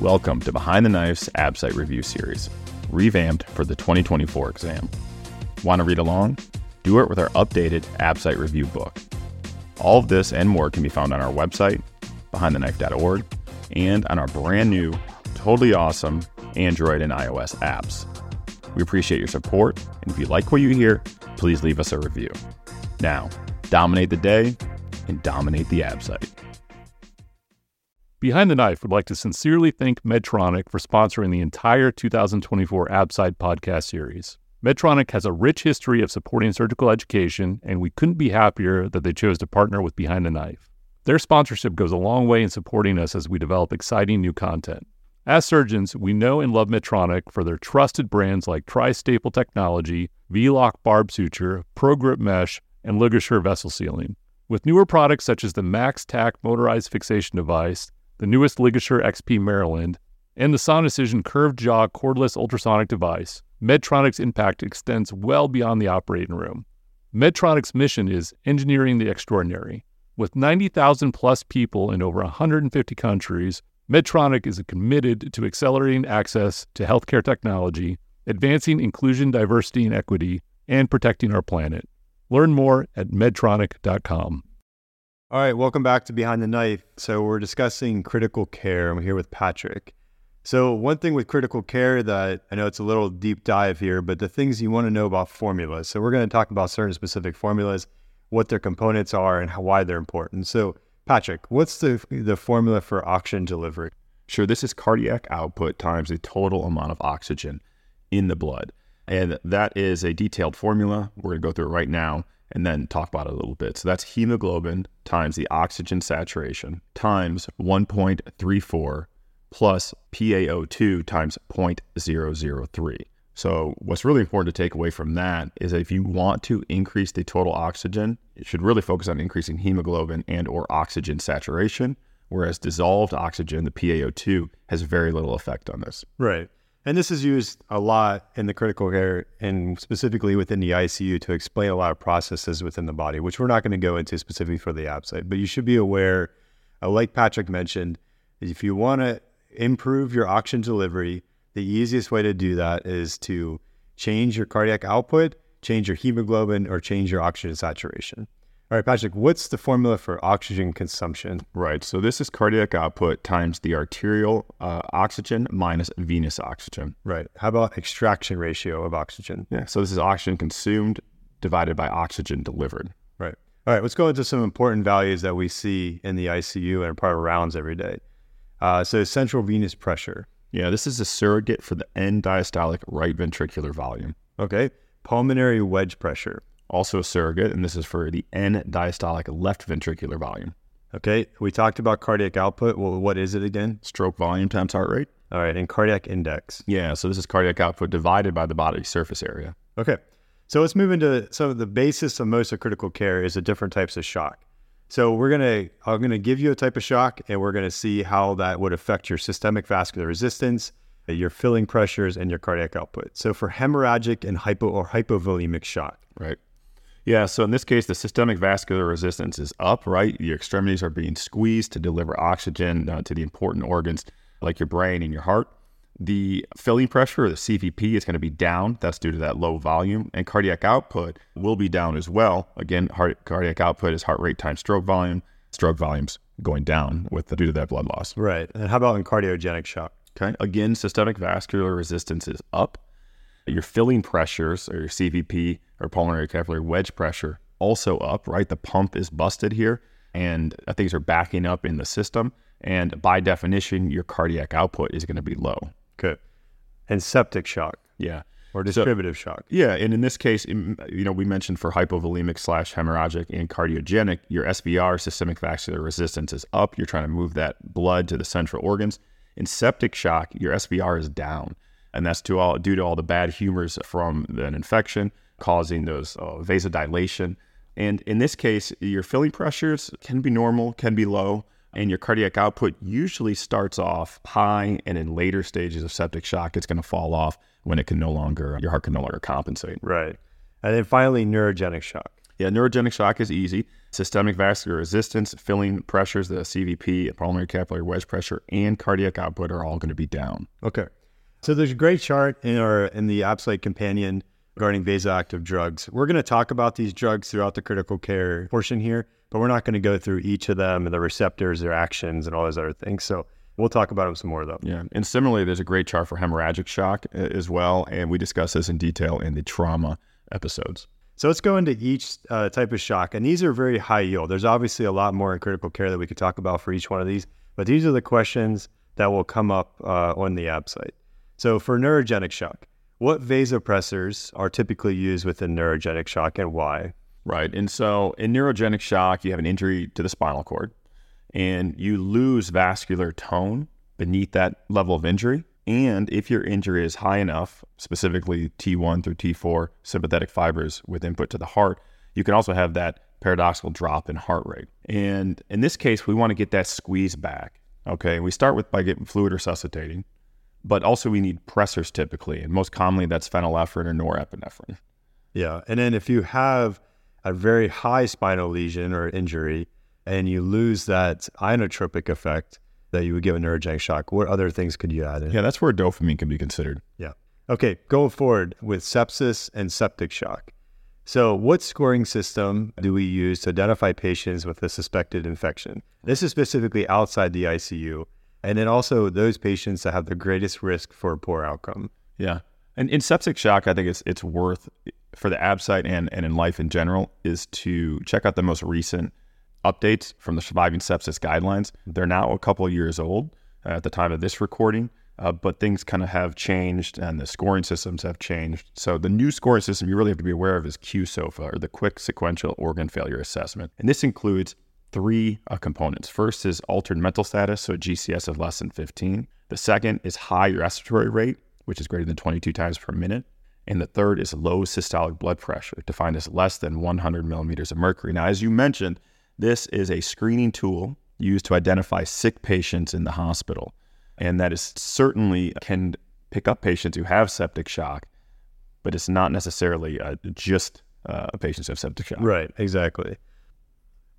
Welcome to Behind the Knife's AbSite Review Series, revamped for the 2024 exam. Want to read along? Do it with our updated AbSite Review book. All of this and more can be found on our website, behindtheknife.org, and on our brand new, totally awesome Android and iOS apps. We appreciate your support, and if you like what you hear, please leave us a review. Now, dominate the day and dominate the AbSite. Behind the Knife would like to sincerely thank Medtronic for sponsoring the entire 2024 AbSite podcast series. Medtronic has a rich history of supporting surgical education, and we couldn't be happier that they chose to partner with Behind the Knife. Their sponsorship goes a long way in supporting us as we develop exciting new content. As surgeons, we know and love Medtronic for their trusted brands like Tri-Staple Technology, V-Loc Barb Suture, ProGrip Mesh, and LigaSure Vessel Sealing. With newer products such as the MaxTac motorized fixation device, the newest LigaSure XP Maryland, and the Sonicision curved jaw cordless ultrasonic device, Medtronic's impact extends well beyond the operating room. Medtronic's mission is engineering the extraordinary. With 90,000 plus people in over 150 countries, Medtronic is committed to accelerating access to healthcare technology, advancing inclusion, diversity, and equity, and protecting our planet. Learn more at medtronic.com. All right, welcome back to Behind the Knife. So, we're discussing critical care. I'm here with Patrick. So, one thing with critical care that I know it's a little deep dive here, but the things you want to know about formulas. So, we're going to talk about certain specific formulas, what their components are, and how, why they're important. So, Patrick, what's the the formula for oxygen delivery? Sure, this is cardiac output times the total amount of oxygen in the blood. And that is a detailed formula. We're going to go through it right now and then talk about it a little bit. So that's hemoglobin times the oxygen saturation times 1.34 plus PaO2 times 0.003. So what's really important to take away from that is that if you want to increase the total oxygen, you should really focus on increasing hemoglobin and or oxygen saturation, whereas dissolved oxygen, the PaO2, has very little effect on this. Right. And this is used a lot in the critical care and specifically within the ICU to explain a lot of processes within the body, which we're not going to go into specifically for the AbSite. But you should be aware, uh, like Patrick mentioned, if you want to improve your oxygen delivery, the easiest way to do that is to change your cardiac output, change your hemoglobin, or change your oxygen saturation. All right, Patrick, what's the formula for oxygen consumption? Right. So this is cardiac output times the arterial uh, oxygen minus venous oxygen. Right. How about extraction ratio of oxygen? Yeah. So this is oxygen consumed divided by oxygen delivered. Right. All right. Let's go into some important values that we see in the ICU and part of rounds every day. Uh, so central venous pressure. Yeah. This is a surrogate for the end diastolic right ventricular volume. Okay. Pulmonary wedge pressure also a surrogate, and this is for the end diastolic left ventricular volume. Okay, we talked about cardiac output. Well, what is it again? Stroke volume times heart rate. All right, and cardiac index. Yeah, so this is cardiac output divided by the body surface area. Okay, so let's move into some of the basis of most of critical care is the different types of shock. So we're gonna, I'm gonna give you a type of shock, and we're gonna see how that would affect your systemic vascular resistance, your filling pressures, and your cardiac output. So for hemorrhagic and hypo or hypovolemic shock, right? Yeah, so in this case, the systemic vascular resistance is up, right? Your extremities are being squeezed to deliver oxygen uh, to the important organs like your brain and your heart. The filling pressure, or the CVP, is going to be down. That's due to that low volume. And cardiac output will be down as well. Again, heart, cardiac output is heart rate times stroke volume. Stroke volume's going down with the, due to that blood loss. Right. And how about in cardiogenic shock? Okay. Again, systemic vascular resistance is up. Your filling pressures, or your CVP, or pulmonary capillary wedge pressure also up, right? The pump is busted here and uh, things are backing up in the system. And by definition, your cardiac output is going to be low. Good. And septic shock. Yeah. Or distributive so, shock. Yeah. And in this case, you know, we mentioned for hypovolemic slash hemorrhagic and cardiogenic, your SVR, systemic vascular resistance, is up. You're trying to move that blood to the central organs. In septic shock, your SVR is down. And that's due, all, due to all the bad humors from an infection causing those uh, vasodilation. And in this case, your filling pressures can be normal, can be low, and your cardiac output usually starts off high, and in later stages of septic shock, it's going to fall off when it can no longer, your heart can no longer compensate. Right. And then finally, neurogenic shock. Yeah, neurogenic shock is easy. Systemic vascular resistance, filling pressures, the CVP, pulmonary capillary wedge pressure, and cardiac output are all going to be down. Okay. So there's a great chart in our in the Absite companion regarding vasoactive drugs. We're going to talk about these drugs throughout the critical care portion here, but we're not going to go through each of them and the receptors, their actions, and all those other things. So we'll talk about them some more though. Yeah, and similarly, there's a great chart for hemorrhagic shock uh, as well, and we discuss this in detail in the trauma episodes. So let's go into each uh, type of shock, and these are very high yield. There's obviously a lot more in critical care that we could talk about for each one of these, but these are the questions that will come up uh, on the ABSITE. So for neurogenic shock, what vasopressors are typically used within neurogenic shock and why? Right. And so in neurogenic shock, you have an injury to the spinal cord and you lose vascular tone beneath that level of injury. And if your injury is high enough, specifically T1 through T4 sympathetic fibers with input to the heart, you can also have that paradoxical drop in heart rate. And in this case, we want to get that squeeze back. Okay. We start with by getting fluid resuscitating but also we need pressors typically, and most commonly that's phenylephrine or norepinephrine. Yeah, and then if you have a very high spinal lesion or injury, and you lose that inotropic effect that you would give a neurogenic shock, what other things could you add in? Yeah, that's where dopamine can be considered. Yeah. Okay, going forward with sepsis and septic shock. So, what scoring system do we use to identify patients with a suspected infection? This is specifically outside the ICU and then also those patients that have the greatest risk for a poor outcome. Yeah. And in septic shock, I think it's it's worth for the Absite and, and in life in general is to check out the most recent updates from the surviving sepsis guidelines. They're now a couple years old uh, at the time of this recording, uh, but things kind of have changed and the scoring systems have changed. So the new scoring system you really have to be aware of is QSOFA or the Quick Sequential Organ Failure Assessment. And this includes three uh, components. First is altered mental status, so a GCS of less than 15. The second is high respiratory rate, which is greater than 22 times per minute. And the third is low systolic blood pressure, defined as less than 100 millimeters of mercury. Now, as you mentioned, this is a screening tool used to identify sick patients in the hospital. And that is certainly can pick up patients who have septic shock, but it's not necessarily uh, just uh, patients who have septic shock. Right, exactly.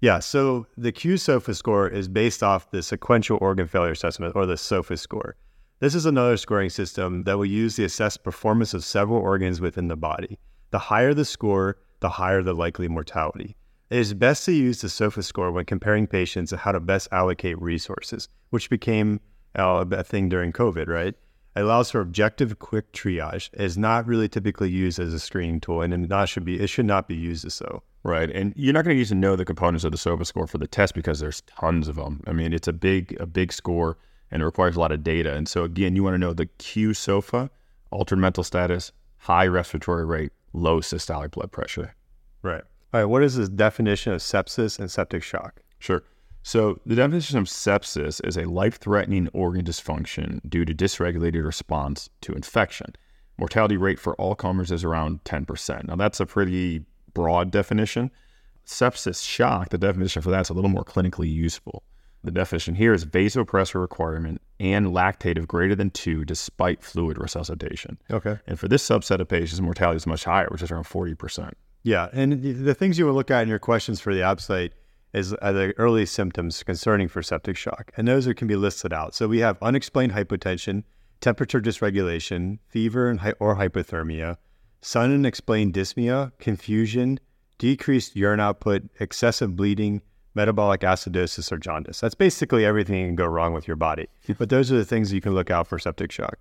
Yeah, so the QSOFA score is based off the sequential organ failure assessment or the SOFA score. This is another scoring system that will use to assess performance of several organs within the body. The higher the score, the higher the likely mortality. It is best to use the SOFA score when comparing patients and how to best allocate resources, which became uh, a thing during COVID, right? It allows for objective, quick triage. It is not really typically used as a screening tool, and it not should be. It should not be used as so. Right. And you're not going to need to know the components of the SOFA score for the test because there's tons of them. I mean, it's a big, a big score and it requires a lot of data. And so again, you want to know the Q SOFA, altered mental status, high respiratory rate, low systolic blood pressure. Right. All right. What is the definition of sepsis and septic shock? Sure. So the definition of sepsis is a life-threatening organ dysfunction due to dysregulated response to infection. Mortality rate for all comers is around 10%. Now that's a pretty broad definition. Sepsis shock, the definition for that's a little more clinically useful. The definition here is vasopressor requirement and lactate of greater than two despite fluid resuscitation. Okay. And for this subset of patients, mortality is much higher, which is around 40%. Yeah. And the things you will look at in your questions for the Absite is the early symptoms concerning for septic shock. And those are, can be listed out. So we have unexplained hypotension, temperature dysregulation, fever and or hypothermia, Sudden unexplained dyspnea, confusion, decreased urine output, excessive bleeding, metabolic acidosis, or jaundice. That's basically everything that can go wrong with your body. but those are the things you can look out for septic shock.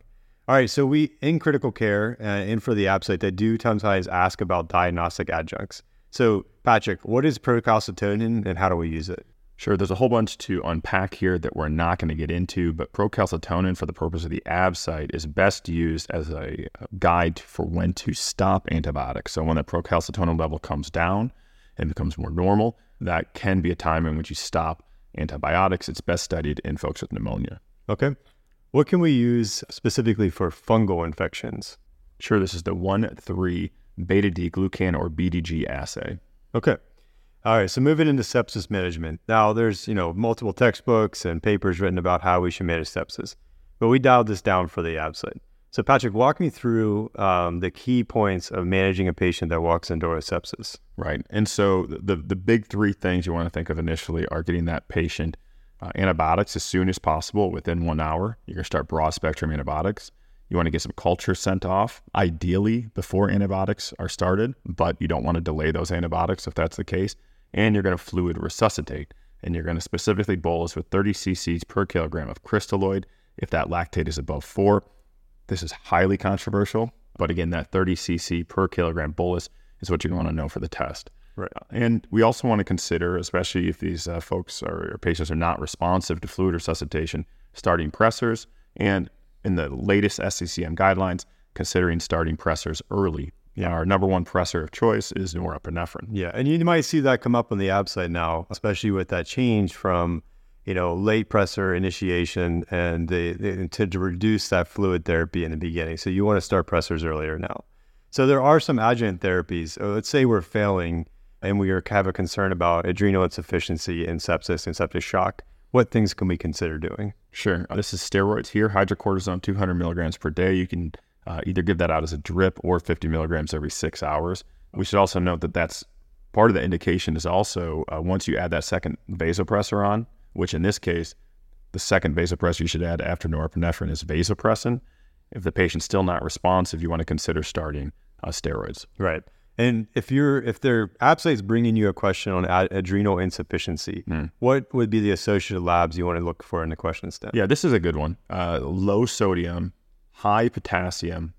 All right, so we in critical care uh, and for the Absite, they do sometimes ask about diagnostic adjuncts. So, Patrick, what is procalcitonin and how do we use it? Sure, there's a whole bunch to unpack here that we're not going to get into, but procalcitonin, for the purpose of the ABSITE is best used as a guide for when to stop antibiotics. So when the procalcitonin level comes down and becomes more normal, that can be a time in which you stop antibiotics. It's best studied in folks with pneumonia. Okay. What can we use specifically for fungal infections? Sure, this is the 1 3 beta D glucan or BDG assay. Okay. All right, so moving into sepsis management. Now, there's you know multiple textbooks and papers written about how we should manage sepsis, but we dialed this down for the Absite. So, Patrick, walk me through um, the key points of managing a patient that walks into a sepsis. Right. And so the, the big three things you want to think of initially are getting that patient uh, antibiotics as soon as possible within one hour. You're to start broad spectrum antibiotics. You want to get some culture sent off, ideally before antibiotics are started, but you don't want to delay those antibiotics if that's the case. And you're going to fluid resuscitate. And you're going to specifically bolus with 30 cc's per kilogram of crystalloid if that lactate is above four this is highly controversial, but again, that 30 cc per kilogram bolus is what you want to know for the test. Right. And we also want to consider, especially if these uh, folks or, or patients are not responsive to fluid resuscitation, starting pressors and in the latest SCCM guidelines, considering starting pressors early. Yeah. Our number one pressor of choice is norepinephrine. Yeah, and you might see that come up on the ABSITE now, especially with that change from you know, late pressor initiation and they, intend to reduce that fluid therapy in the beginning. So you want to start pressors earlier now. So there are some adjuvant therapies. Uh, let's say we're failing and we are, have a concern about adrenal insufficiency and sepsis and septic shock. What things can we consider doing? Sure. This is steroids here, hydrocortisone 200 milligrams per day. You can uh, either give that out as a drip or 50 milligrams every six hours. We should also note that that's part of the indication is also uh, once you add that second vasopressor on, which in this case, the second vasopressor you should add after norepinephrine is vasopressin. If the patient's still not responsive, you want to consider starting uh, steroids. Right. And if you're if their ABSITE is bringing you a question on ad- adrenal insufficiency, mm. what would be the associated labs you want to look for in the question step? Yeah, this is a good one. Uh, low sodium, high potassium,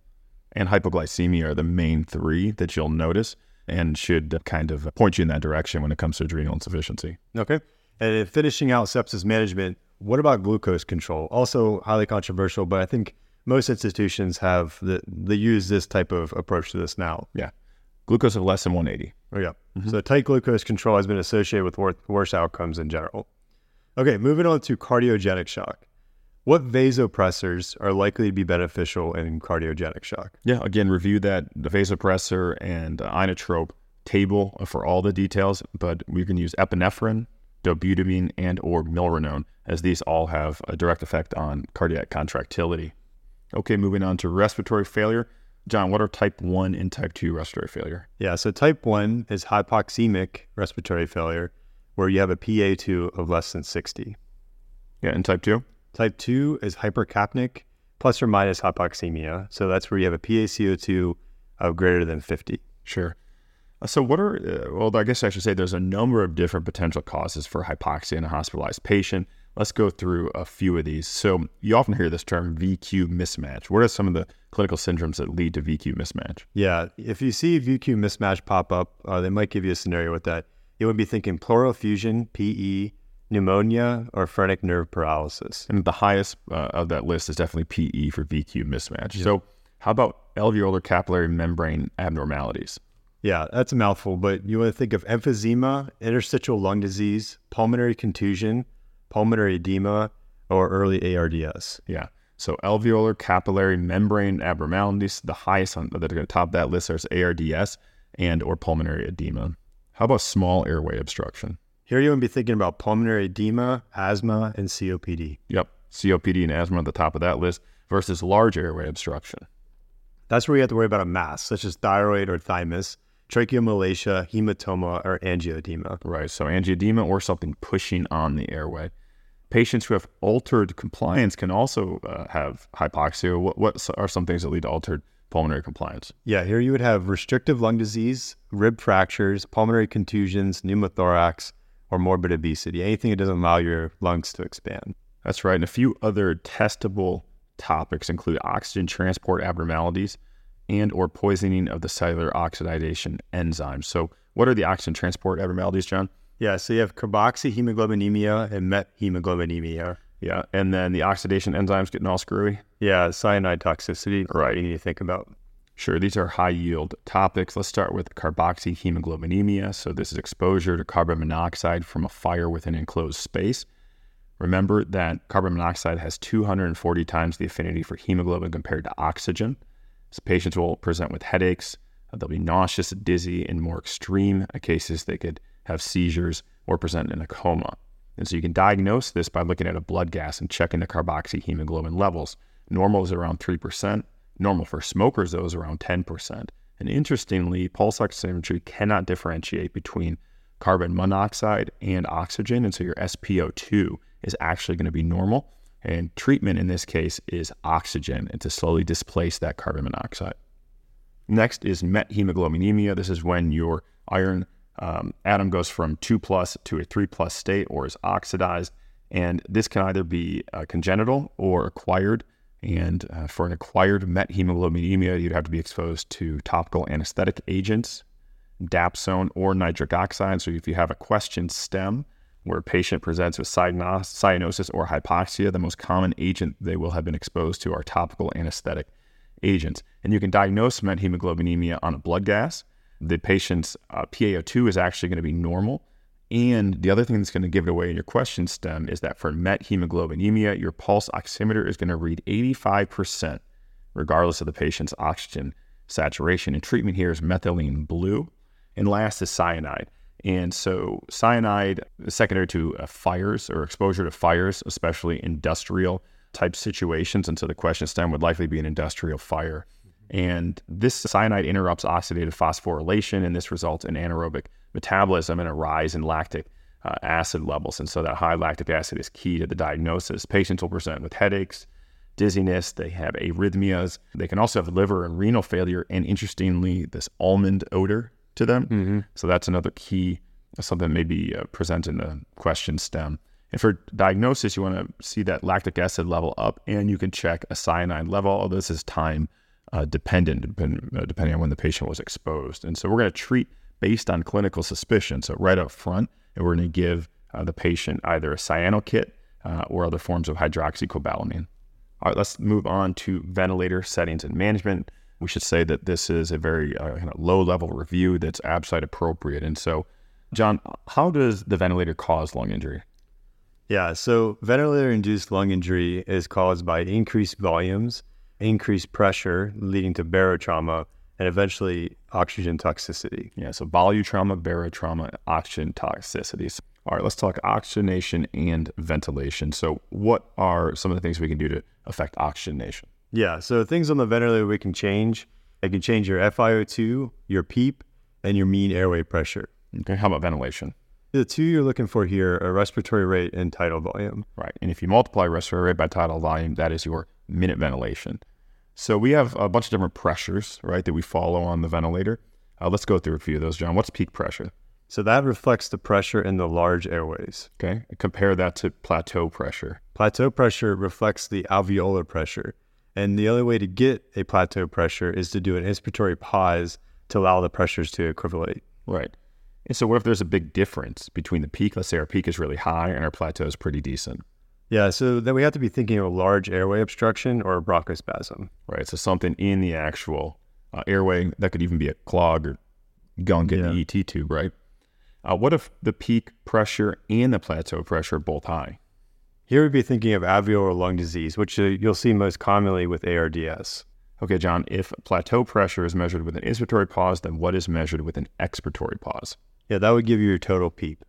and hypoglycemia are the main three that you'll notice and should kind of point you in that direction when it comes to adrenal insufficiency. Okay. And finishing out sepsis management, what about glucose control? Also highly controversial, but I think most institutions have the, they use this type of approach to this now. Yeah. Glucose of less than 180. Oh, yeah. Mm-hmm. So tight glucose control has been associated with wor- worse outcomes in general. Okay, moving on to cardiogenic shock. What vasopressors are likely to be beneficial in cardiogenic shock? Yeah, again, review that the vasopressor and inotrope table for all the details, but we can use epinephrine, dobutamine, and or milrinone, as these all have a direct effect on cardiac contractility. Okay, moving on to respiratory failure. John, what are type 1 and type 2 respiratory failure? Yeah, so type 1 is hypoxemic respiratory failure, where you have a PaO2 of less than 60. Yeah, and type 2? Type 2 is hypercapnic plus or minus hypoxemia. So that's where you have a PaCO2 of greater than 50. Sure. Uh, so, what are, uh, well, I guess I should say there's a number of different potential causes for hypoxia in a hospitalized patient. Let's go through a few of these. So, you often hear this term VQ mismatch. What are some of the clinical syndromes that lead to VQ mismatch? Yeah, if you see VQ mismatch pop up, uh, they might give you a scenario with that. You would be thinking pleural effusion, PE, pneumonia, or phrenic nerve paralysis. And the highest uh, of that list is definitely PE for VQ mismatch. Yeah. So, how about alveolar capillary membrane abnormalities? Yeah, that's a mouthful, but you want to think of emphysema, interstitial lung disease, pulmonary contusion, pulmonary edema, or early ARDS. Yeah. So alveolar capillary membrane abnormalities, the highest on that are going to top that list is ARDS and or pulmonary edema. How about small airway obstruction? Here you would be thinking about pulmonary edema, asthma, and COPD. Yep. COPD and asthma at the top of that list versus large airway obstruction. That's where you have to worry about a mass, such as thyroid or thymus, tracheomalacia, hematoma, or angioedema. Right. So angioedema or something pushing on the airway. Patients who have altered compliance can also uh, have hypoxia. What, what are some things that lead to altered pulmonary compliance? Yeah, here you would have restrictive lung disease, rib fractures, pulmonary contusions, pneumothorax, or morbid obesity. Anything that doesn't allow your lungs to expand. That's right. And a few other testable topics include oxygen transport abnormalities, and or poisoning of the cellular oxidation enzymes. So what are the oxygen transport abnormalities, John? Yeah, so you have carboxyhemoglobinemia and methemoglobinemia. Yeah, and then the oxidation enzymes getting all screwy. Yeah, cyanide toxicity. Right, you need to think about. Sure, these are high yield topics. Let's start with carboxyhemoglobinemia. So this is exposure to carbon monoxide from a fire within enclosed space. Remember that carbon monoxide has 240 times the affinity for hemoglobin compared to oxygen. So patients will present with headaches. Uh, they'll be nauseous, dizzy. In more extreme cases, they could have seizures or present in a coma. And so you can diagnose this by looking at a blood gas and checking the carboxyhemoglobin levels. Normal is around 3%, Normal for smokers, though, is around 10%. And interestingly, pulse oximetry cannot differentiate between carbon monoxide and oxygen. And so your SpO2 is actually going to be normal. And treatment in this case is oxygen and to slowly displace that carbon monoxide. Next is methemoglobinemia. This is when your iron um, atom goes from 2 plus to a 3 plus state or is oxidized. And this can either be uh, congenital or acquired. And uh, for an acquired methemoglobinemia, you'd have to be exposed to topical anesthetic agents, dapsone, or nitric oxide. So if you have a question stem where a patient presents with cyanosis or hypoxia, the most common agent they will have been exposed to are topical anesthetic agents. And you can diagnose methemoglobinemia on a blood gas. The patient's uh, PaO2 is actually going to be normal. And the other thing that's going to give it away in your question stem is that for methemoglobinemia, your pulse oximeter is going to read 85%, regardless of the patient's oxygen saturation. And treatment here is methylene blue. And last is cyanide. And so, cyanide secondary to uh, fires or exposure to fires, especially industrial type situations. And so, the question stem would likely be an industrial fire. And this cyanide interrupts oxidative phosphorylation, and this results in anaerobic metabolism and a rise in lactic uh, acid levels. And so, that high lactic acid is key to the diagnosis. Patients will present with headaches, dizziness, they have arrhythmias, they can also have liver and renal failure, and interestingly, this almond odor to them. Mm-hmm. So that's another key, something maybe uh, present in the question stem. And for diagnosis, you want to see that lactic acid level up, and you can check a cyanide level. Although this is time uh, dependent, depend, uh, depending on when the patient was exposed. And so we're going to treat based on clinical suspicion. So right up front, and we're going to give uh, the patient either a Cyanokit uh, or other forms of hydroxocobalamin. All right, let's move on to ventilator settings and management we should say that this is a very uh, kind of low level review that's ABSITE appropriate. And so, John, how does the ventilator cause lung injury? Yeah, so ventilator induced lung injury is caused by increased volumes, increased pressure leading to barotrauma, and eventually oxygen toxicity. Yeah, so volutrauma, barotrauma, oxygen toxicities. All right, let's talk oxygenation and ventilation. So, what are some of the things we can do to affect oxygenation? Yeah. So things on the ventilator we can change. I can change your FiO2, your PEEP, and your mean airway pressure. Okay. How about ventilation? The two you're looking for here are respiratory rate and tidal volume. Right. And if you multiply respiratory rate by tidal volume, that is your minute ventilation. So we have a bunch of different pressures, right, that we follow on the ventilator. Uh, let's go through a few of those, John. What's peak pressure? So that reflects the pressure in the large airways. Okay. Compare that to plateau pressure. Plateau pressure reflects the alveolar pressure. And the only way to get a plateau pressure is to do an inspiratory pause to allow the pressures to equivalate. Right. And so, what if there's a big difference between the peak? Let's say our peak is really high and our plateau is pretty decent. Yeah, so then we have to be thinking of a large airway obstruction or a bronchospasm. Right. So, something in the actual uh, airway that could even be a clog or gunk in yeah. the ET tube, right? Uh, what if the peak pressure and the plateau pressure are both high? Here we'd be thinking of alveolar lung disease, which uh, you'll see most commonly with ARDS. Okay, John, if plateau pressure is measured with an inspiratory pause, then what is measured with an expiratory pause? Yeah, that would give you your total PEEP.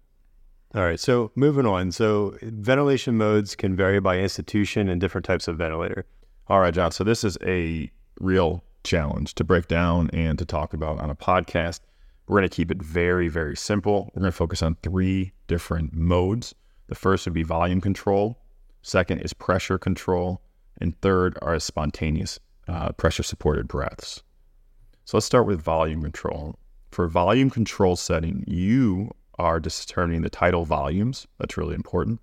All right, so moving on. So ventilation modes can vary by institution and different types of ventilator. All right, John. So this is a real challenge to break down and to talk about on a podcast. We're going to keep it very, very simple. We're going to focus on three different modes. The first would be volume control. Second is pressure control. And third are spontaneous uh, pressure supported breaths. So let's start with volume control. For volume control setting, you are determining the tidal volumes. That's really important.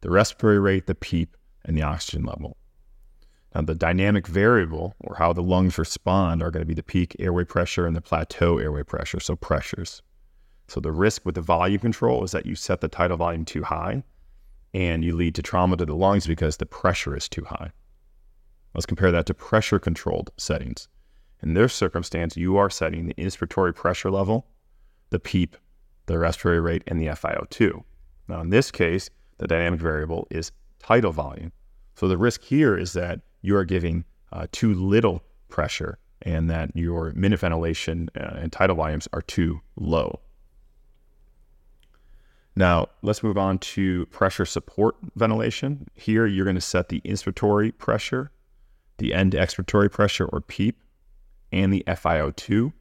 The respiratory rate, the PEEP, and the oxygen level. Now, the dynamic variable, or how the lungs respond, are going to be the peak airway pressure and the plateau airway pressure, so pressures. So the risk with the volume control is that you set the tidal volume too high and you lead to trauma to the lungs because the pressure is too high. Let's compare that to pressure controlled settings. In this circumstance, you are setting the inspiratory pressure level, the PEEP, the respiratory rate, and the FiO2. Now, in this case, the dynamic variable is tidal volume. So the risk here is that you are giving uh, too little pressure and that your minute ventilation uh, and tidal volumes are too low. Now, let's move on to pressure support ventilation. Here, you're going to set the inspiratory pressure, the end expiratory pressure or PEEP, and the FiO2.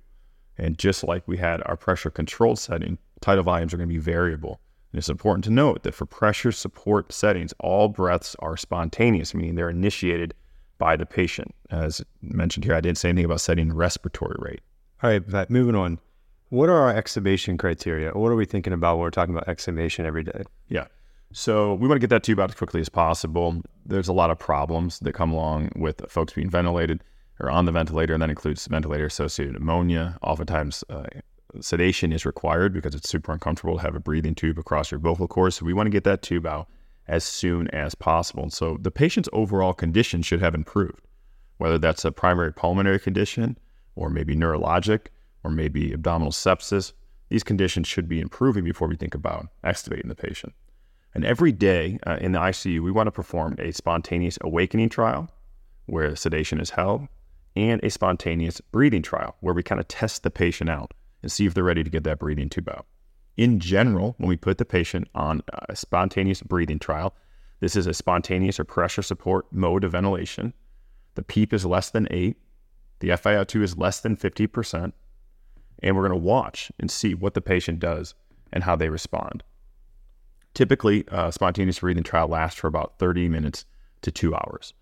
And just like we had our pressure controlled setting, tidal volumes are going to be variable. And it's important to note that for pressure support settings, all breaths are spontaneous, meaning they're initiated by the patient. As mentioned here, I didn't say anything about setting respiratory rate. All right, Pat, moving on. What are our extubation criteria? What are we thinking about when we're talking about extubation every day? Yeah. So we want to get that to you about as quickly as possible. There's a lot of problems that come along with folks being ventilated or on the ventilator, and that includes ventilator associated pneumonia. Oftentimes, uh, sedation is required because it's super uncomfortable to have a breathing tube across your vocal cords. So we want to get that tube out as soon as possible. So the patient's overall condition should have improved, whether that's a primary pulmonary condition or maybe neurologic or maybe abdominal sepsis. These conditions should be improving before we think about extubating the patient. And every day uh, in the ICU, we want to perform a spontaneous awakening trial where sedation is held and a spontaneous breathing trial where we kind of test the patient out and see if they're ready to get that breathing tube out. In general, when we put the patient on a spontaneous breathing trial, this is a spontaneous or pressure support mode of ventilation. The PEEP is less than eight, the FiO2 is less than 50%, and we're going to watch and see what the patient does and how they respond. Typically, a spontaneous breathing trial lasts for about 30 minutes to two hours.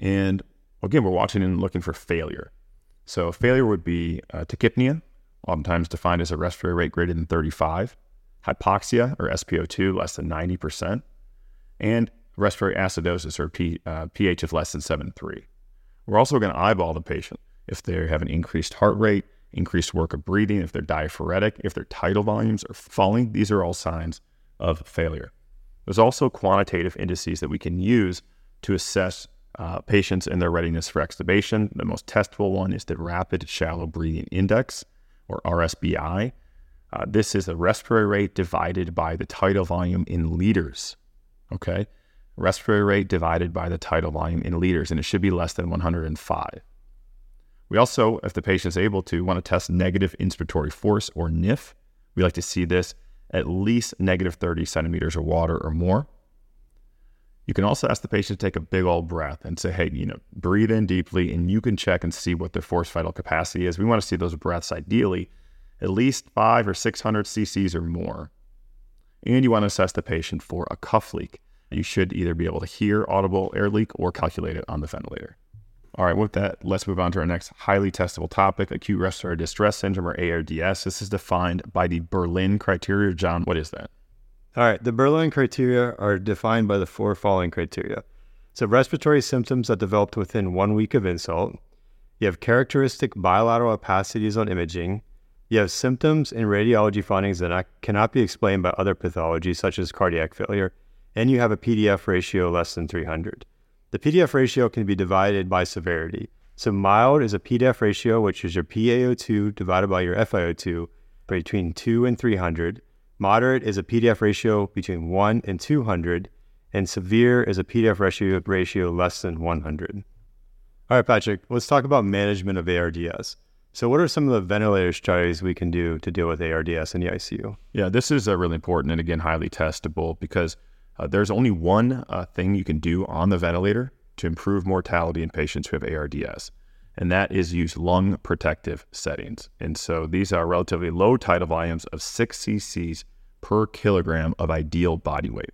And again, we're watching and looking for failure. So, failure would be uh, tachypnea, oftentimes defined as a respiratory rate greater than 35, hypoxia or SpO2 less than 90%, and respiratory acidosis or P, uh, pH of less than 7.3. We're also going to eyeball the patient if they have an increased heart rate, increased work of breathing, if they're diaphoretic, if their tidal volumes are falling. These are all signs of failure. There's also quantitative indices that we can use to assess uh, patients and their readiness for extubation. The most testable one is the Rapid Shallow Breathing Index or RSBI. Uh, this is the respiratory rate divided by the tidal volume in liters. Okay. Respiratory rate divided by the tidal volume in liters, and it should be less than 105. We also, if the patient is able to, want to test negative inspiratory force or NIF. We like to see this at least negative 30 centimeters of water or more. You can also ask the patient to take a big old breath and say, hey, you know, breathe in deeply and you can check and see what their forced vital capacity is. We want to see those breaths ideally at least five or 600 cc's or more. And you want to assess the patient for a cuff leak. You should either be able to hear audible air leak or calculate it on the ventilator. All right, with that, let's move on to our next highly testable topic acute respiratory distress syndrome or ARDS. This is defined by the Berlin criteria. John, what is that? All right, the Berlin criteria are defined by the four following criteria. So, respiratory symptoms that developed within one week of insult. You have characteristic bilateral opacities on imaging. You have symptoms and radiology findings that cannot be explained by other pathologies, such as cardiac failure. And you have a PDF ratio less than 300. The PDF ratio can be divided by severity. So, mild is a PDF ratio, which is your PaO2 divided by your FiO2 between 2 and 300. Moderate is a PDF ratio between 1 and 200, and severe is a PDF ratio, ratio less than 100. All right, Patrick, let's talk about management of ARDS. So, what are some of the ventilator strategies we can do to deal with ARDS in the ICU? Yeah, this is uh, really important and again, highly testable because uh, there's only one uh, thing you can do on the ventilator to improve mortality in patients who have ARDS and that is use lung protective settings. And so these are relatively low tidal volumes of 6 cc's per kilogram of ideal body weight.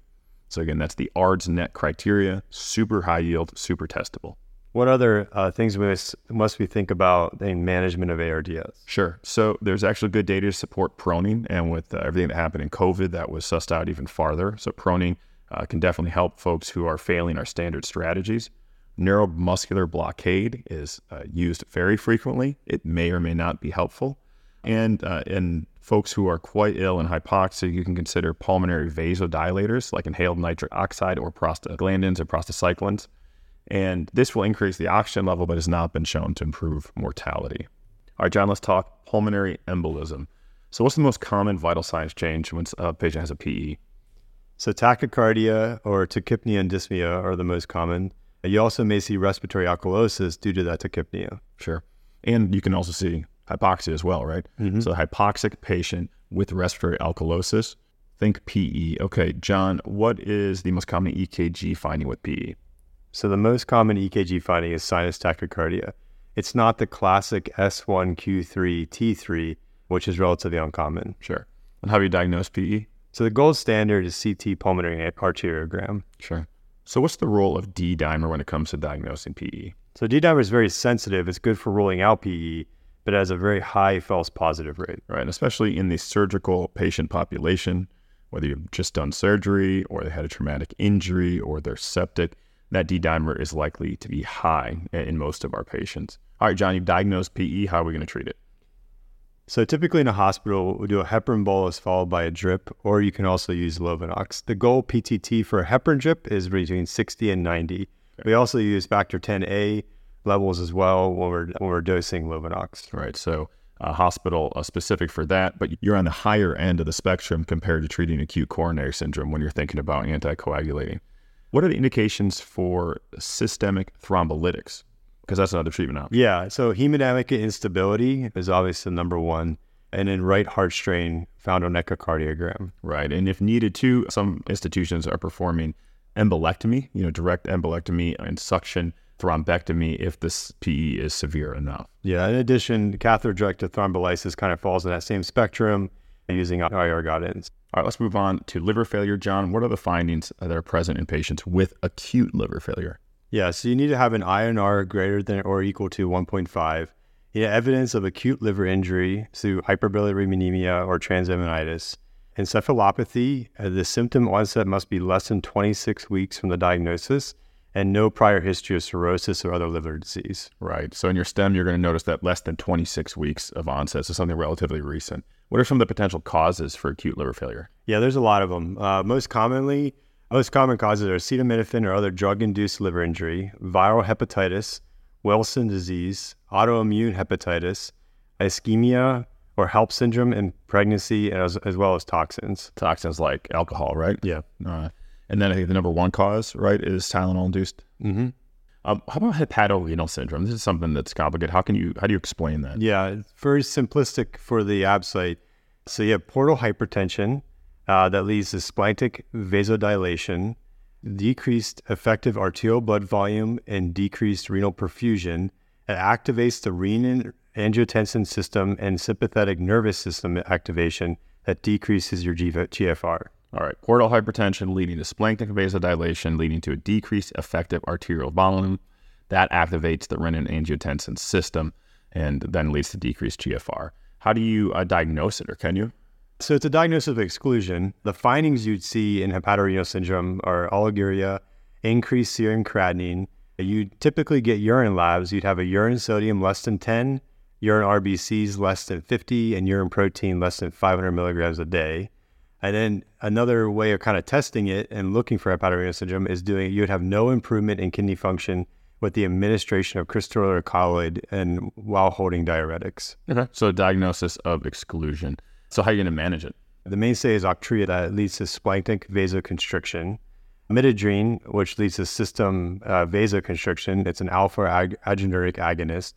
So again, that's the ARDS net criteria, super high yield, super testable. What other uh, things we must, must we think about in management of ARDS? Sure. So there's actually good data to support proning, and with uh, everything that happened in COVID, that was sussed out even farther. So proning uh, can definitely help folks who are failing our standard strategies. Neuromuscular blockade is uh, used very frequently. It may or may not be helpful. And uh, in folks who are quite ill and hypoxic, you can consider pulmonary vasodilators like inhaled nitric oxide or prostaglandins or prostacyclins. And this will increase the oxygen level, but has not been shown to improve mortality. All right, John, let's talk pulmonary embolism. So, what's the most common vital signs change when a patient has a PE? So, tachycardia or tachypnea and dyspnea are the most common. You also may see respiratory alkalosis due to that tachypnea. Sure. And you can also see hypoxia as well, right? Mm-hmm. So, hypoxic patient with respiratory alkalosis, think PE. Okay, John, what is the most common EKG finding with PE? So the most common EKG finding is sinus tachycardia. It's not the classic S1Q3 T3, which is relatively uncommon. Sure. And how do you diagnose PE? So the gold standard is CT pulmonary arteriogram. Sure. So what's the role of D dimer when it comes to diagnosing PE? So D dimer is very sensitive. It's good for ruling out PE, but it has a very high false positive rate. Right. And especially in the surgical patient population, whether you've just done surgery or they had a traumatic injury or they're septic, that D dimer is likely to be high in most of our patients. All right, John, you've diagnosed PE. How are we going to treat it? So typically in a hospital, we do a heparin bolus followed by a drip, or you can also use Lovenox. The goal PTT for a heparin drip is between 60 and 90. Okay. We also use factor 10A levels as well when we're, when we're dosing Lovenox. Right. So a hospital uh, specific for that, but you're on the higher end of the spectrum compared to treating acute coronary syndrome when you're thinking about anticoagulating. What are the indications for systemic thrombolytics? Because that's another treatment option. Yeah. So hemodynamic instability is obviously the number one. And then right heart strain found on echocardiogram. Right. And if needed to, some institutions are performing embolectomy, you know, direct embolectomy and suction thrombectomy if this PE is severe enough. Yeah. In addition, catheter directed thrombolysis kind of falls in that same spectrum using IR guidance. All right, let's move on to liver failure. John, what are the findings that are present in patients with acute liver failure? Yeah, so you need to have an INR greater than or equal to 1.5. You have evidence of acute liver injury through hyperbilirubinemia or transaminitis. Encephalopathy, uh, the symptom onset must be less than 26 weeks from the diagnosis and no prior history of cirrhosis or other liver disease. Right. So in your STEM, you're going to notice that less than 26 weeks of onset, so something relatively recent. What are some of the potential causes for acute liver failure? Yeah, there's a lot of them. Uh, most commonly, most common causes are acetaminophen or other drug induced liver injury, viral hepatitis, Wilson disease, autoimmune hepatitis, ischemia or HELLP syndrome in pregnancy, as, as well as toxins. Toxins like alcohol, right? Yeah. Uh, and then I think the number one cause, right, is Tylenol induced. Mm-hmm. Um, how about hepatorenal syndrome? This is something that's complicated. How can you how do you explain that? Yeah, it's very simplistic for the ABSITE. So you have portal hypertension, uh, that leads to splanchnic vasodilation, decreased effective arterial blood volume, and decreased renal perfusion. It activates the renin angiotensin system and sympathetic nervous system activation that decreases your GFR. All right, portal hypertension leading to splanchnic vasodilation, leading to a decreased effective arterial volume. That activates the renin angiotensin system and then leads to decreased GFR. How do you uh, diagnose it, or can you? So it's a diagnosis of exclusion. The findings you'd see in hepatorenal syndrome are oliguria, increased serum creatinine. You typically get urine labs. You'd have a urine sodium less than 10, urine RBCs less than 50, and urine protein less than 500 milligrams a day. And then another way of kind of testing it and looking for hepatorenal syndrome is doing, you would have no improvement in kidney function with the administration of crystalloid colloid and while holding diuretics. Okay. So diagnosis of exclusion. So how are you going to manage it? The mainstay is Octrea that leads to splanchnic vasoconstriction. Midodrine, which leads to system uh, vasoconstriction. It's an alpha ag- adrenergic agonist.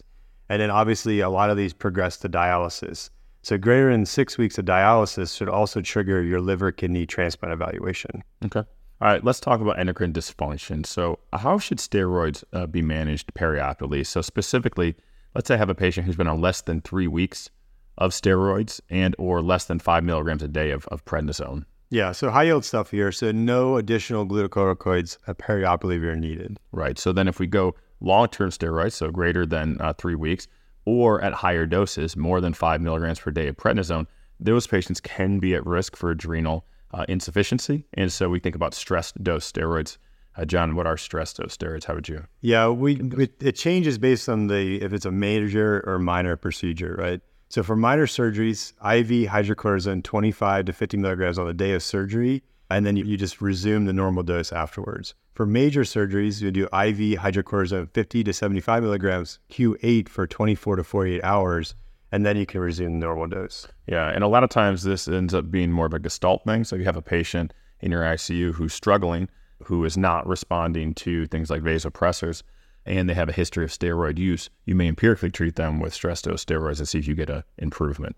And then obviously a lot of these progress to dialysis. So greater than six weeks of dialysis should also trigger your liver kidney transplant evaluation. Okay. All right, let's talk about endocrine dysfunction. So, how should steroids uh, be managed perioperatively? So, specifically, let's say I have a patient who's been on less than three weeks of steroids and or less than five milligrams a day of, of prednisone. Yeah, so high yield stuff here. So no additional glucocorticoids perioperatively are needed. Right. So then if we go long term steroids, so greater than uh, three weeks, or at higher doses, more than five milligrams per day of prednisone, those patients can be at risk for adrenal uh, insufficiency. And so we think about stress dose steroids. Uh, John, what are stress dose steroids? How would you? Yeah, we it, it changes based on the if it's a major or minor procedure, right? So for minor surgeries, IV hydrocortisone 25 to 50 milligrams on the day of surgery, and then you, you just resume the normal dose afterwards. For major surgeries, you do IV hydrocortisone 50 to 75 milligrams Q8 for 24 to 48 hours, and then you can resume the normal dose. Yeah, and a lot of times this ends up being more of a gestalt thing. So you have a patient in your ICU who's struggling, who is not responding to things like vasopressors and they have a history of steroid use, you may empirically treat them with stress dose steroids and see if you get an improvement.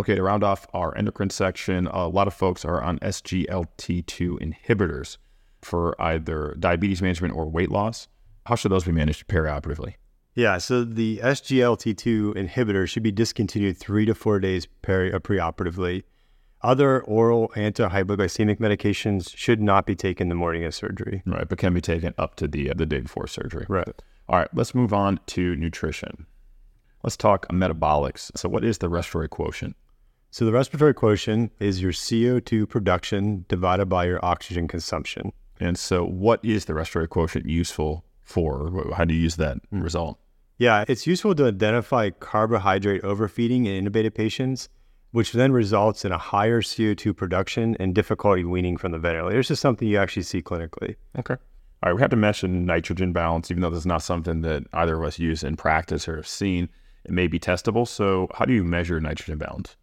Okay, to round off our endocrine section, a lot of folks are on SGLT2 inhibitors for either diabetes management or weight loss. How should those be managed perioperatively? Yeah, so the SGLT2 inhibitor should be discontinued three to four days peri- uh, preoperatively. Other oral anti-hypoglycemic medications should not be taken the morning of surgery. Right, but can be taken up to the uh, the day before surgery. Right. All right, let's move on to nutrition. Let's talk metabolics. So, what is the respiratory quotient? So the respiratory quotient is your CO2 production divided by your oxygen consumption. And so, what is the respiratory quotient useful for? How do you use that result? Yeah, it's useful to identify carbohydrate overfeeding in intubated patients, which then results in a higher CO2 production and difficulty weaning from the ventilator. This is something you actually see clinically. Okay. All right, we have to mention nitrogen balance, even though this is not something that either of us use in practice or have seen. It may be testable. So, how do you measure nitrogen balance?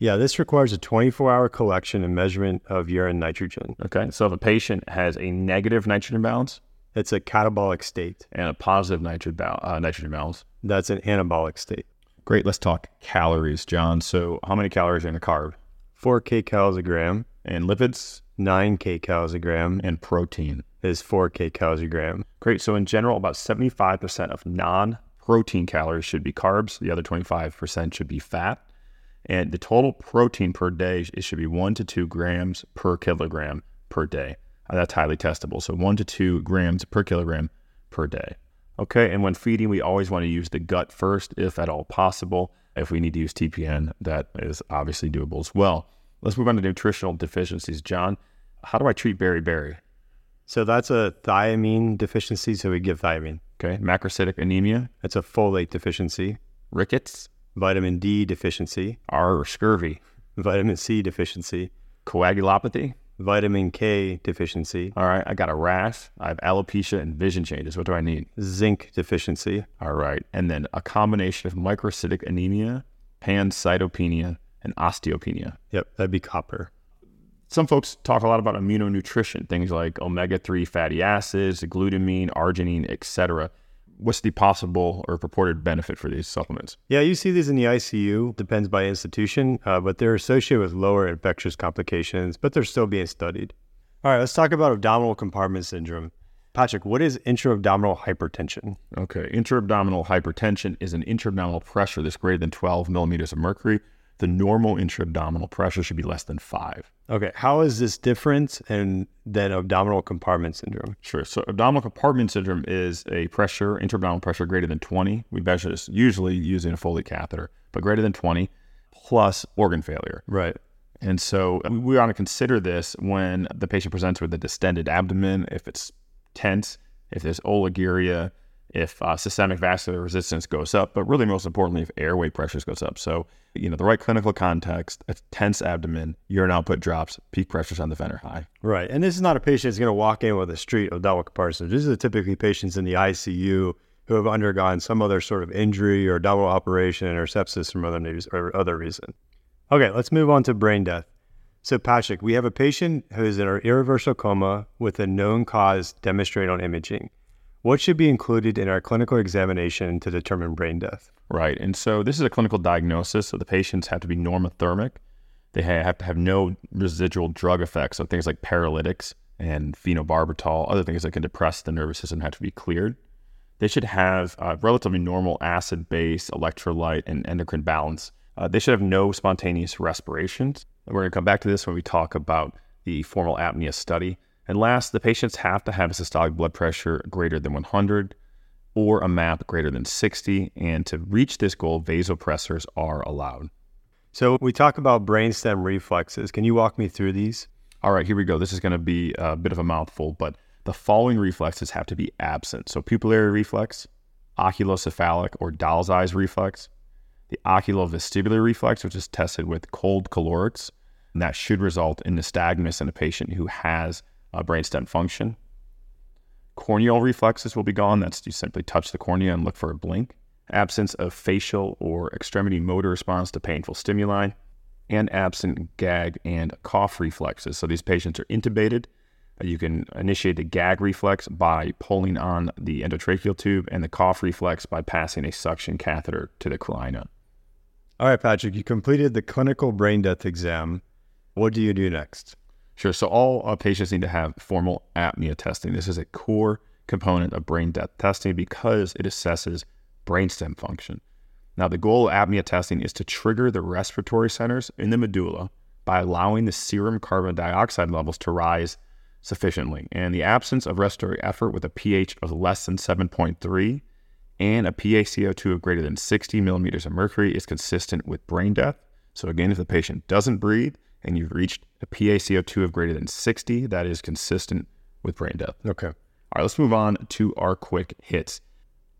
Yeah, this requires a 24 hour collection and measurement of urine nitrogen. Okay. So, if a patient has a negative nitrogen balance It's a catabolic state. and a positive nitrogen, bal- uh, nitrogen balance, That's an anabolic state. Great. Let's talk calories, John. So, how many calories are in a carb? 4 kcals a gram, And lipids 9 kcals a gram and protein. is 4 kcals a gram. Great. So, in general, about 75% of non protein calories should be carbs. The other 25% should be fat. And the total protein per day, it should be one to two grams per kilogram per day. That's highly testable. So, one to two grams per kilogram per day. Okay. And when feeding, we always want to use the gut first, if at all possible. If we need to use TPN, that is obviously doable as well. Let's move on to nutritional deficiencies. John, how do I treat beriberi? So that's a thiamine deficiency, so we give thiamine. Okay. Macrocytic anemia, It's a folate deficiency, rickets, vitamin D deficiency, R or scurvy, vitamin C deficiency, coagulopathy. Vitamin K deficiency, All right, I got a rash. I have alopecia and vision changes. What do I need? zinc deficiency, All right, and then a combination of microcytic anemia, pancytopenia, and osteopenia. yep, that'd be copper. Some folks talk a lot about immunonutrition, things like omega-3 fatty acids, glutamine, arginine, etc. What's the possible or purported benefit for these supplements? Yeah, you see these in the ICU, depends by institution, uh, but they're associated with lower infectious complications, but they're still being studied. All right, let's talk about abdominal compartment syndrome. Patrick, what is intra-abdominal hypertension? Okay, intra-abdominal hypertension is an intra-abdominal pressure that's greater than 12 millimeters of mercury. The normal intra-abdominal pressure should be less than five. Okay, how is this different and than abdominal compartment syndrome? Sure. So abdominal compartment syndrome is a pressure, intra-abdominal pressure greater than 20. We measure this usually using a Foley catheter, but greater than 20 plus organ failure. Right. And so we want to consider this when the patient presents with a distended abdomen, if it's tense, if there's oliguria, if uh, systemic vascular resistance goes up, but really most importantly, if airway pressures goes up. So, you know, the right clinical context, a tense abdomen, urine output drops, peak pressures on the vent are high. Right. And this is not a patient that's going to walk in with a street abdominal compartment. This is typically patients in the ICU who have undergone some other sort of injury or double operation or sepsis from other news or other reason. Okay, let's move on to brain death. So, Patrick, we have a patient who is in an irreversible coma with a known cause demonstrated on imaging. What should be included in our clinical examination to determine brain death? Right. And so this is a clinical diagnosis. So the patients have to be normothermic. They have to have no residual drug effects. So things like paralytics and phenobarbital, other things that can depress the nervous system have to be cleared. They should have relatively normal acid base, electrolyte, and endocrine balance. Uh, they should have no spontaneous respirations. We're going to come back to this when we talk about the formal apnea study. And last, the patients have to have a systolic blood pressure greater than 100 or a MAP greater than 60. And to reach this goal, vasopressors are allowed. So, we talk about brainstem reflexes. Can you walk me through these? All right, here we go. This is going to be a bit of a mouthful, but the following reflexes have to be absent. So, pupillary reflex, oculocephalic or doll's eyes reflex, the oculovestibular reflex, which is tested with cold calorics, and that should result in nystagmus in a patient who has a brainstem function. Corneal reflexes will be gone. That's you simply touch the cornea and look for a blink. Absence of facial or extremity motor response to painful stimuli, and absent gag and cough reflexes. So these patients are intubated. Uh, You can initiate the gag reflex by pulling on the endotracheal tube, and the cough reflex by passing a suction catheter to the carina. All right, Patrick, you completed the clinical brain death exam. What do you do next? Sure. So all uh, patients need to have formal apnea testing. This is a core component of brain death testing because it assesses brainstem function. Now, the goal of apnea testing is to trigger the respiratory centers in the medulla by allowing the serum carbon dioxide levels to rise sufficiently. And the absence of respiratory effort with a pH of less than 7.3 and a PaCO2 of greater than 60 millimeters of mercury is consistent with brain death. So, again, if the patient doesn't breathe and you've reached a PaCO2 of greater than 60, that is consistent with brain death. Okay. All right, let's move on to our quick hits.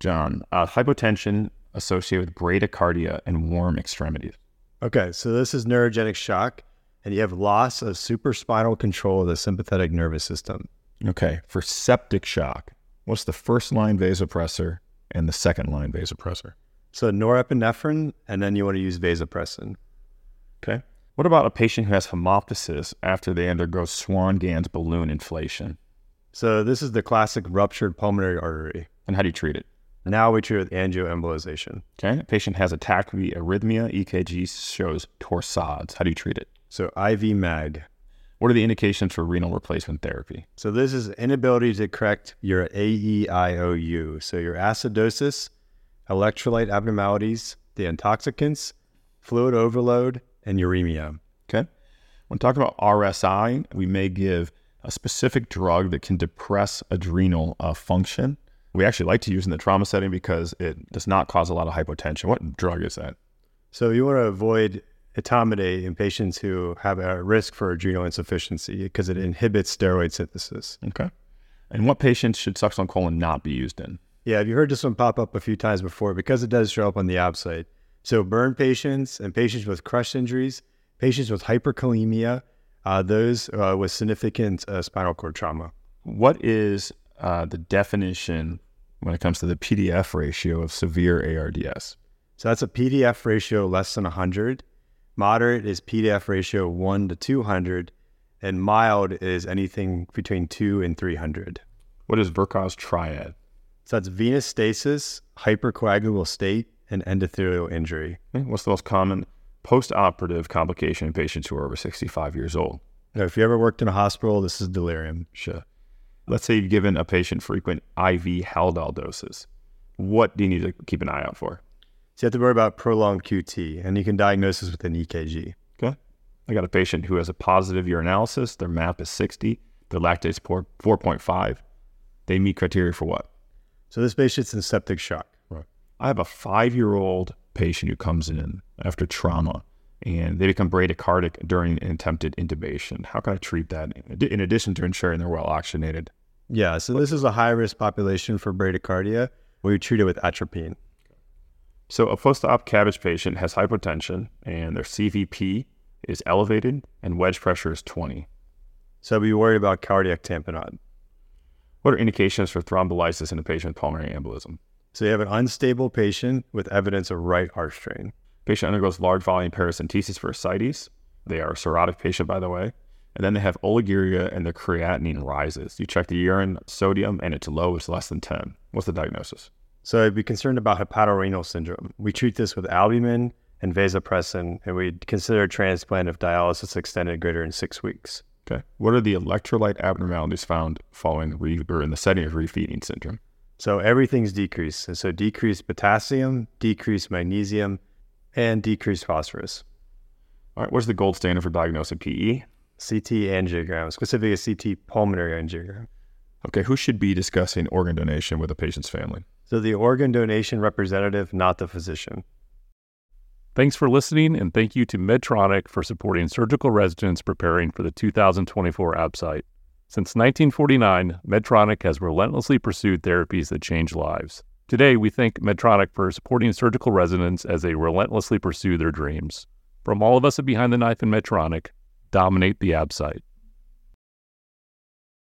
John, uh, hypotension associated with bradycardia and warm extremities. Okay, so this is neurogenic shock, and you have loss of supraspinal control of the sympathetic nervous system. Okay, for septic shock, what's the first line vasopressor and the second line vasopressor? So norepinephrine, and then you want to use vasopressin. Okay. What about a patient who has hemoptysis after they undergo Swan-Ganz balloon inflation? So this is the classic ruptured pulmonary artery. And how do you treat it? Now we treat with angioembolization. Okay. Patient has a tachycardia arrhythmia, EKG shows torsades. How do you treat it? So IV mag. What are the indications for renal replacement therapy? So this is inability to correct your AEIOU. So your acidosis, electrolyte abnormalities, the intoxicants, fluid overload, and uremia. Okay. When talking about RSI, we may give a specific drug that can depress adrenal uh, function. We actually like to use in the trauma setting because it does not cause a lot of hypotension. What drug is that? So you want to avoid etomidate in patients who have a risk for adrenal insufficiency because it inhibits steroid synthesis. Okay. And what patients should succinylcholine not be used in? Yeah, have you heard this one pop up a few times before because it does show up on the ABSITE. So burn patients and patients with crush injuries, patients with hyperkalemia, uh, those uh, with significant uh, spinal cord trauma. What is uh, the definition when it comes to the PDF ratio of severe ARDS? So that's a PDF ratio less than 100. Moderate is PDF ratio 1 to 200. And mild is anything between 2 and 300. What is Virchow's triad? So that's venous stasis, hypercoagulable state, and endothelial injury. Eh, what's the most common post-operative complication in patients who are over 65 years old? Now, if you ever worked in a hospital, this is delirium. Sure. Let's say you've given a patient frequent IV Haldol doses. What do you need to keep an eye out for? So you have to worry about prolonged QT, and you can diagnose this with an EKG. Okay. I got a patient who has a positive urinalysis. Their MAP is 60. Their lactate's 4.5. They meet criteria for what? So this patient's in septic shock. I have a five-year-old patient who comes in after trauma and they become bradycardic during an attempted intubation. How can I treat that in addition to ensuring they're well oxygenated? Yeah, so this is a high risk population for bradycardia. We treat it with atropine. So a post-op CABG patient has hypotension and their CVP is elevated and wedge pressure is 20. So be worried about cardiac tamponade. What are indications for thrombolysis in a patient with pulmonary embolism? So you have an unstable patient with evidence of right heart strain. Patient undergoes large volume paracentesis for ascites. They are a cirrhotic patient, by the way. And then they have oliguria and their creatinine rises. You check the urine sodium and it's low, it's less than 10. What's the diagnosis? So I'd be concerned about hepatorenal syndrome. We treat this with albumin and vasopressin, and we consider transplant if dialysis extended greater than six weeks. Okay. What are the electrolyte abnormalities found following re- or in the setting of refeeding syndrome? So everything's decreased. And so decreased potassium, decreased magnesium, and decreased phosphorus. All right. What's the gold standard for diagnosing PE? CT angiogram, specifically a CT pulmonary angiogram. Okay. Who should be discussing organ donation with a patient's family? So the organ donation representative, not the physician. Thanks for listening, and thank you to Medtronic for supporting surgical residents preparing for the 2024 ABSITE. Since 1949, Medtronic has relentlessly pursued therapies that change lives. Today, we thank Medtronic for supporting surgical residents as they relentlessly pursue their dreams. From all of us at Behind the Knife and Medtronic, dominate the ABSITE.